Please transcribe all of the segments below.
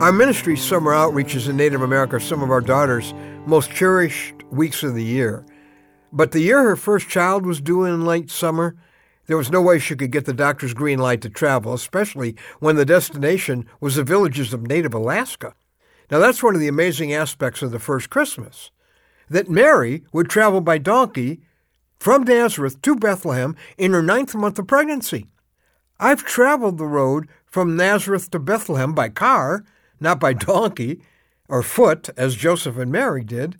Our ministry, Summer Outreaches in Native America, are some of our daughters' most cherished weeks of the year. But the year her first child was due in late summer, there was no way she could get the doctor's green light to travel, especially when the destination was the villages of native Alaska. Now, that's one of the amazing aspects of the first Christmas that Mary would travel by donkey from Nazareth to Bethlehem in her ninth month of pregnancy. I've traveled the road from Nazareth to Bethlehem by car, not by donkey or foot, as Joseph and Mary did.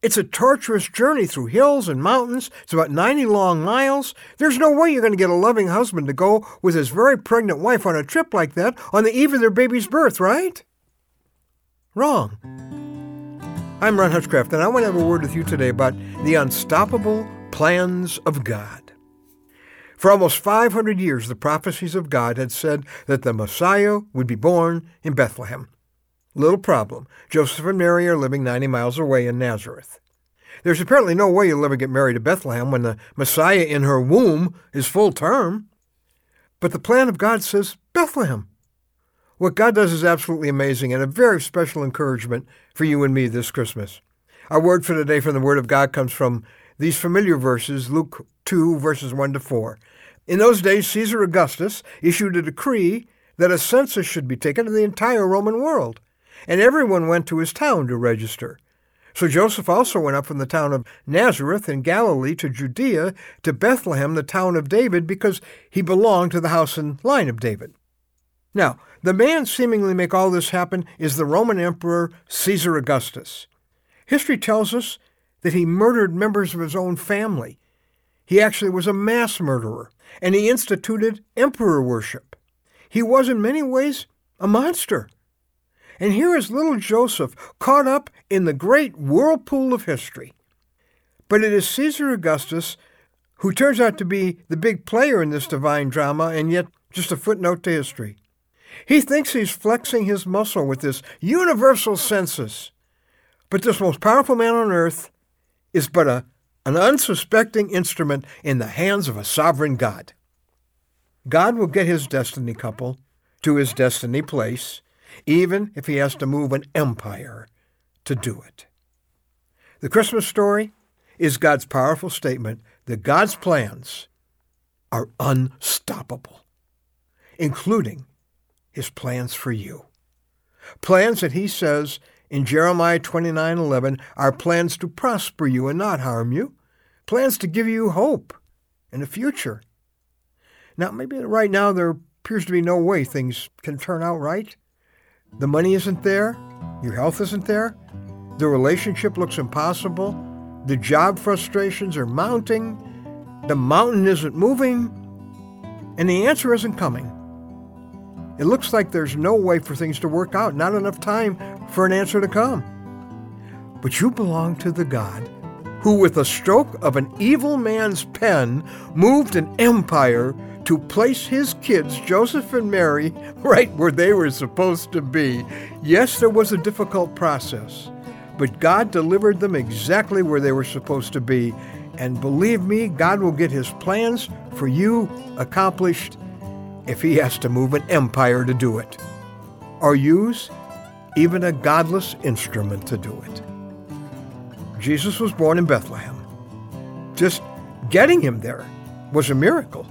It's a tortuous journey through hills and mountains. It's about 90 long miles. There's no way you're going to get a loving husband to go with his very pregnant wife on a trip like that on the eve of their baby's birth, right? Wrong. I'm Ron Hutchcraft, and I want to have a word with you today about the unstoppable plans of God. For almost 500 years, the prophecies of God had said that the Messiah would be born in Bethlehem. Little problem. Joseph and Mary are living 90 miles away in Nazareth. There's apparently no way you'll ever get Mary to Bethlehem when the Messiah in her womb is full term. But the plan of God says Bethlehem. What God does is absolutely amazing and a very special encouragement for you and me this Christmas. Our word for today from the Word of God comes from these familiar verses, Luke 2, verses 1 to 4. In those days, Caesar Augustus issued a decree that a census should be taken of the entire Roman world, and everyone went to his town to register. So Joseph also went up from the town of Nazareth in Galilee to Judea to Bethlehem, the town of David, because he belonged to the house and line of David. Now, the man seemingly make all this happen is the Roman Emperor Caesar Augustus. History tells us that he murdered members of his own family. He actually was a mass murderer, and he instituted emperor worship. He was in many ways a monster. And here is little Joseph caught up in the great whirlpool of history. But it is Caesar Augustus who turns out to be the big player in this divine drama and yet just a footnote to history. He thinks he's flexing his muscle with this universal census. But this most powerful man on earth is but a, an unsuspecting instrument in the hands of a sovereign God. God will get his destiny couple to his destiny place, even if he has to move an empire to do it. The Christmas story is God's powerful statement that God's plans are unstoppable, including his plans for you. Plans that he says in Jeremiah 29:11 are plans to prosper you and not harm you, plans to give you hope and a future. Now, maybe right now there appears to be no way things can turn out right. The money isn't there, your health isn't there, the relationship looks impossible, the job frustrations are mounting, the mountain isn't moving, and the answer isn't coming. It looks like there's no way for things to work out, not enough time for an answer to come. But you belong to the God who, with a stroke of an evil man's pen, moved an empire to place his kids, Joseph and Mary, right where they were supposed to be. Yes, there was a difficult process, but God delivered them exactly where they were supposed to be. And believe me, God will get his plans for you accomplished if he has to move an empire to do it, or use even a godless instrument to do it. Jesus was born in Bethlehem. Just getting him there was a miracle.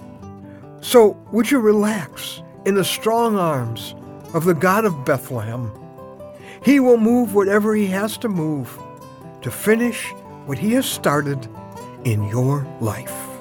So, would you relax in the strong arms of the God of Bethlehem? He will move whatever he has to move to finish what he has started in your life.